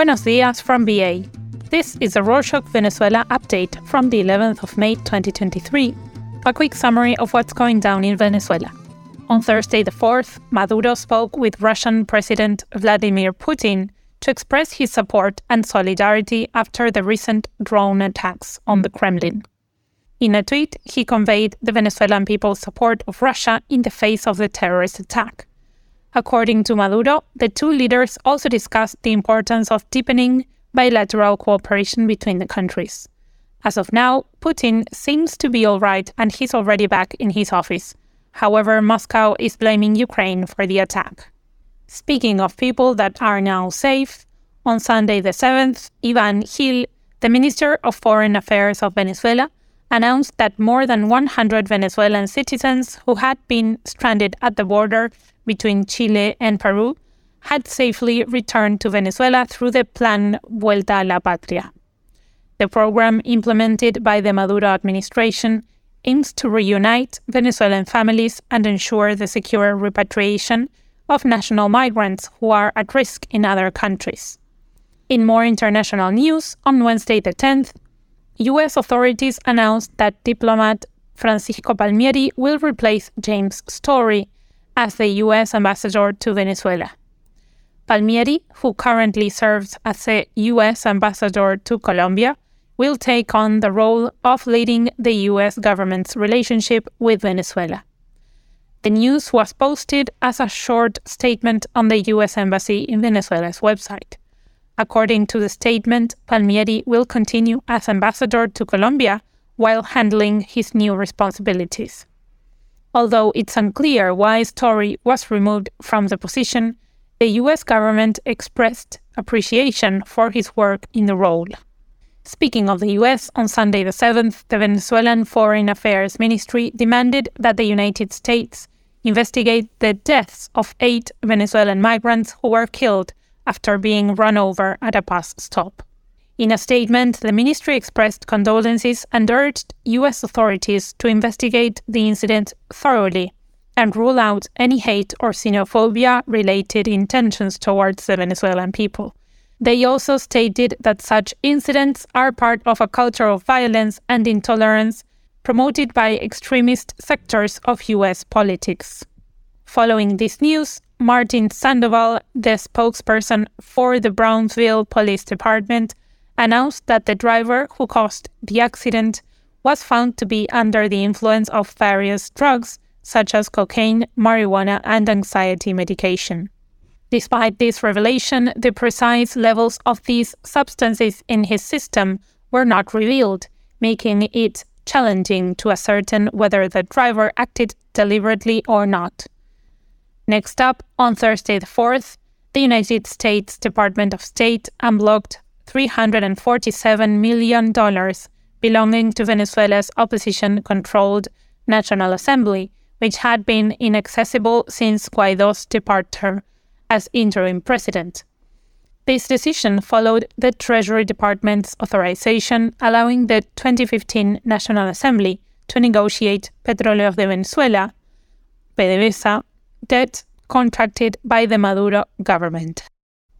Buenos dias from BA. This is a Rorshok Venezuela update from the 11th of May 2023. A quick summary of what's going down in Venezuela. On Thursday the 4th, Maduro spoke with Russian President Vladimir Putin to express his support and solidarity after the recent drone attacks on the Kremlin. In a tweet, he conveyed the Venezuelan people's support of Russia in the face of the terrorist attack. According to Maduro, the two leaders also discussed the importance of deepening bilateral cooperation between the countries. As of now, Putin seems to be all right and he's already back in his office. However, Moscow is blaming Ukraine for the attack. Speaking of people that are now safe, on Sunday the 7th, Ivan Gil, the Minister of Foreign Affairs of Venezuela, announced that more than 100 Venezuelan citizens who had been stranded at the border between Chile and Peru had safely returned to Venezuela through the Plan Vuelta a la Patria. The program implemented by the Maduro administration aims to reunite Venezuelan families and ensure the secure repatriation of national migrants who are at risk in other countries. In more international news, on Wednesday the 10th, US authorities announced that diplomat Francisco Palmieri will replace James Story as the US ambassador to Venezuela. Palmieri, who currently serves as the US ambassador to Colombia, will take on the role of leading the US government's relationship with Venezuela. The news was posted as a short statement on the US Embassy in Venezuela's website. According to the statement, Palmieri will continue as ambassador to Colombia while handling his new responsibilities. Although it's unclear why Story was removed from the position, the US government expressed appreciation for his work in the role. Speaking of the US, on Sunday the 7th, the Venezuelan Foreign Affairs Ministry demanded that the United States investigate the deaths of eight Venezuelan migrants who were killed after being run over at a bus stop. In a statement, the ministry expressed condolences and urged US authorities to investigate the incident thoroughly and rule out any hate or xenophobia related intentions towards the Venezuelan people. They also stated that such incidents are part of a culture of violence and intolerance promoted by extremist sectors of US politics. Following this news, Martin Sandoval, the spokesperson for the Brownsville Police Department, announced that the driver who caused the accident was found to be under the influence of various drugs such as cocaine, marijuana, and anxiety medication. Despite this revelation, the precise levels of these substances in his system were not revealed, making it challenging to ascertain whether the driver acted deliberately or not. Next up, on Thursday the 4th, the United States Department of State unblocked $347 million belonging to Venezuela's opposition controlled National Assembly, which had been inaccessible since Guaido's departure as interim president. This decision followed the Treasury Department's authorization allowing the 2015 National Assembly to negotiate Petróleos de Venezuela, PDVSA, debt contracted by the Maduro government.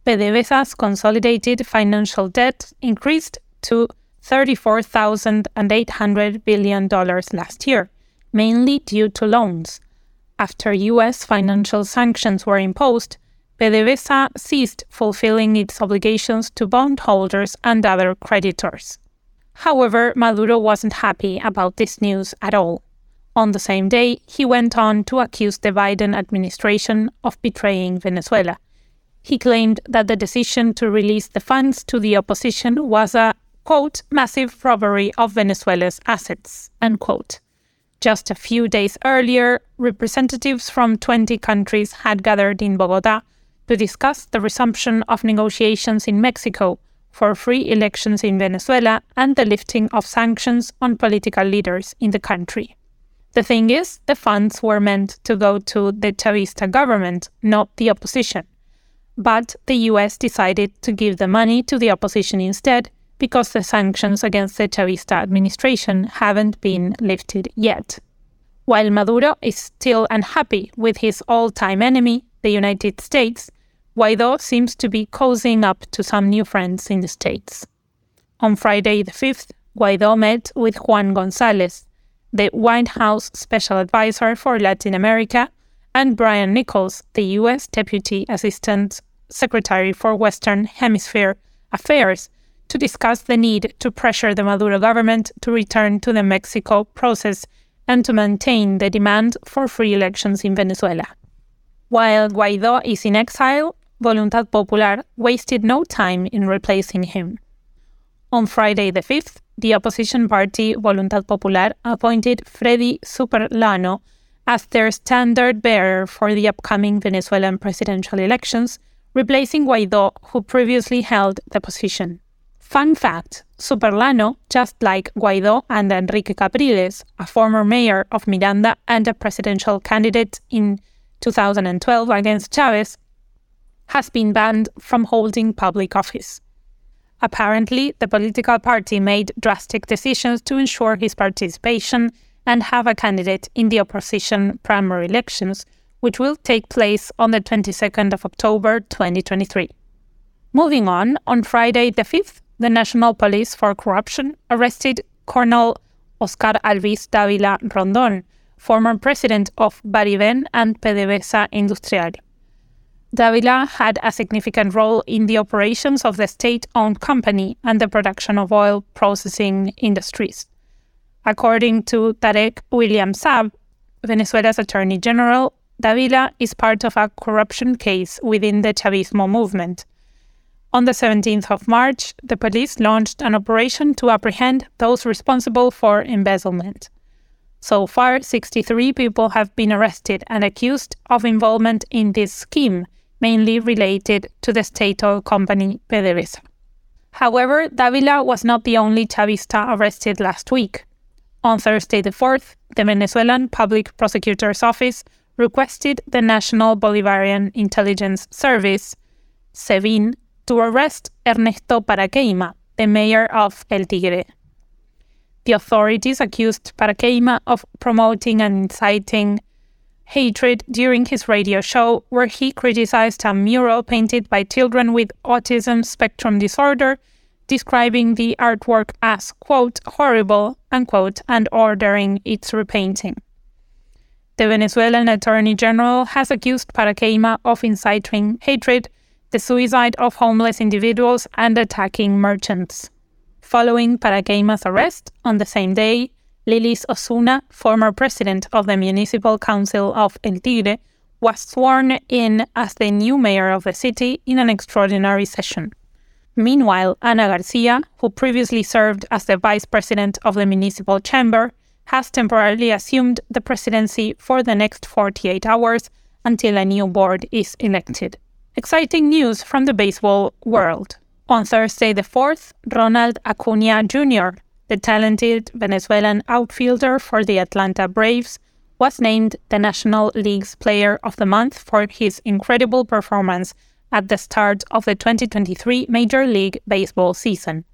PDVSA's consolidated financial debt increased to $34,800 billion last year, mainly due to loans. After US financial sanctions were imposed, PDVSA ceased fulfilling its obligations to bondholders and other creditors. However, Maduro wasn't happy about this news at all. On the same day, he went on to accuse the Biden administration of betraying Venezuela. He claimed that the decision to release the funds to the opposition was a, quote, massive robbery of Venezuela's assets, unquote. Just a few days earlier, representatives from 20 countries had gathered in Bogota to discuss the resumption of negotiations in Mexico for free elections in Venezuela and the lifting of sanctions on political leaders in the country. The thing is, the funds were meant to go to the Chavista government, not the opposition. But the US decided to give the money to the opposition instead because the sanctions against the Chavista administration haven't been lifted yet. While Maduro is still unhappy with his all time enemy, the United States, Guaido seems to be cozying up to some new friends in the States. On Friday the 5th, Guaido met with Juan Gonzalez, the White House Special Advisor for Latin America, and Brian Nichols, the U.S. Deputy Assistant Secretary for Western Hemisphere Affairs, to discuss the need to pressure the Maduro government to return to the Mexico process and to maintain the demand for free elections in Venezuela. While Guaido is in exile, Voluntad Popular wasted no time in replacing him. On Friday the 5th, the opposition party Voluntad Popular appointed Freddy Superlano as their standard bearer for the upcoming Venezuelan presidential elections, replacing Guaido, who previously held the position. Fun fact Superlano, just like Guaido and Henrique Capriles, a former mayor of Miranda and a presidential candidate in 2012 against Chavez, has been banned from holding public office. Apparently, the political party made drastic decisions to ensure his participation and have a candidate in the opposition primary elections, which will take place on the 22nd of October 2023. Moving on, on Friday the 5th, the National Police for Corruption arrested Colonel Oscar Alvis Davila Rondon, former president of Variven and PDVSA Industrial. Davila had a significant role in the operations of the state owned company and the production of oil processing industries. According to Tarek William Saab, Venezuela's Attorney General, Davila is part of a corruption case within the Chavismo movement. On the 17th of March, the police launched an operation to apprehend those responsible for embezzlement. So far, 63 people have been arrested and accused of involvement in this scheme, mainly related to the state oil company PDVSA. However, Davila was not the only Chavista arrested last week. On Thursday the 4th, the Venezuelan Public Prosecutor's Office requested the National Bolivarian Intelligence Service, SEBIN, to arrest Ernesto Paraqueima, the mayor of El Tigre. The authorities accused Paraqueima of promoting and inciting hatred during his radio show, where he criticized a mural painted by children with autism spectrum disorder, describing the artwork as, quote, horrible, unquote, and ordering its repainting. The Venezuelan Attorney General has accused Paraqueima of inciting hatred, the suicide of homeless individuals, and attacking merchants. Following Paraqueima's arrest on the same day, Lilis Osuna, former president of the Municipal Council of El Tigre, was sworn in as the new mayor of the city in an extraordinary session. Meanwhile, Ana Garcia, who previously served as the vice president of the municipal chamber, has temporarily assumed the presidency for the next 48 hours until a new board is elected. Exciting news from the baseball world. On Thursday the 4th, Ronald Acuna Jr., the talented Venezuelan outfielder for the Atlanta Braves, was named the National League's Player of the Month for his incredible performance at the start of the 2023 Major League Baseball season.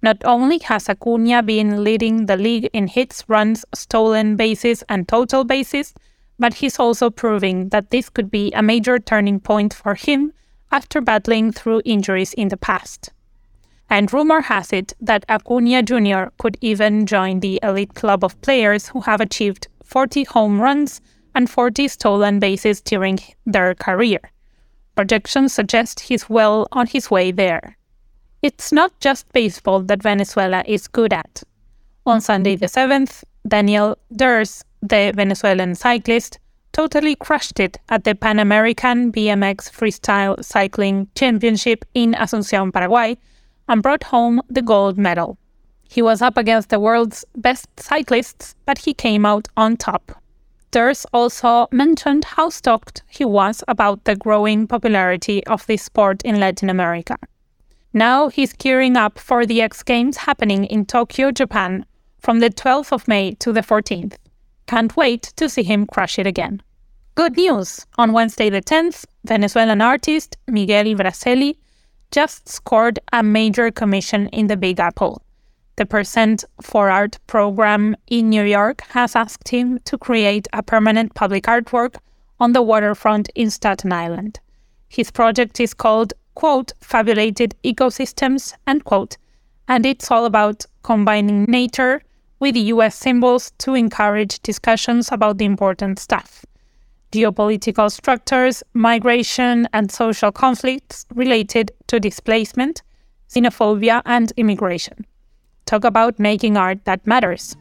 Not only has Acuna been leading the league in hits, runs, stolen bases, and total bases, but he's also proving that this could be a major turning point for him after battling through injuries in the past. And rumor has it that Acuna Jr. could even join the elite club of players who have achieved 40 home runs and 40 stolen bases during their career. Projections suggest he's well on his way there. It's not just baseball that Venezuela is good at. On Sunday the 7th, Daniel Dhers, the Venezuelan cyclist, totally crushed it at the Pan American BMX Freestyle Cycling Championship in Asunción, Paraguay, and brought home the gold medal. He was up against the world's best cyclists, but he came out on top. Dhers also mentioned how stoked he was about the growing popularity of this sport in Latin America. Now he's gearing up for the X Games happening in Tokyo, Japan, from the 12th of May to the 14th. Can't wait to see him crush it again. Good news! On Wednesday the 10th, Venezuelan artist Miguel Braceli just scored a major commission in the Big Apple. The Percent for Art program in New York has asked him to create a permanent public artwork on the waterfront in Staten Island. His project is called, quote, Fabulated Ecosystems, end quote, and it's all about combining nature with US symbols to encourage discussions about the important stuff geopolitical structures, migration, and social conflicts related to displacement, xenophobia, and immigration. Talk about making art that matters.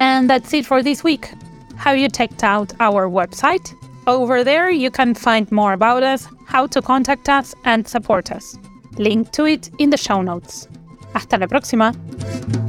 And that's it for this week. Have you checked out our website? Over there, you can find more about us, how to contact us, and support us. Link to it in the show notes. Hasta la próxima.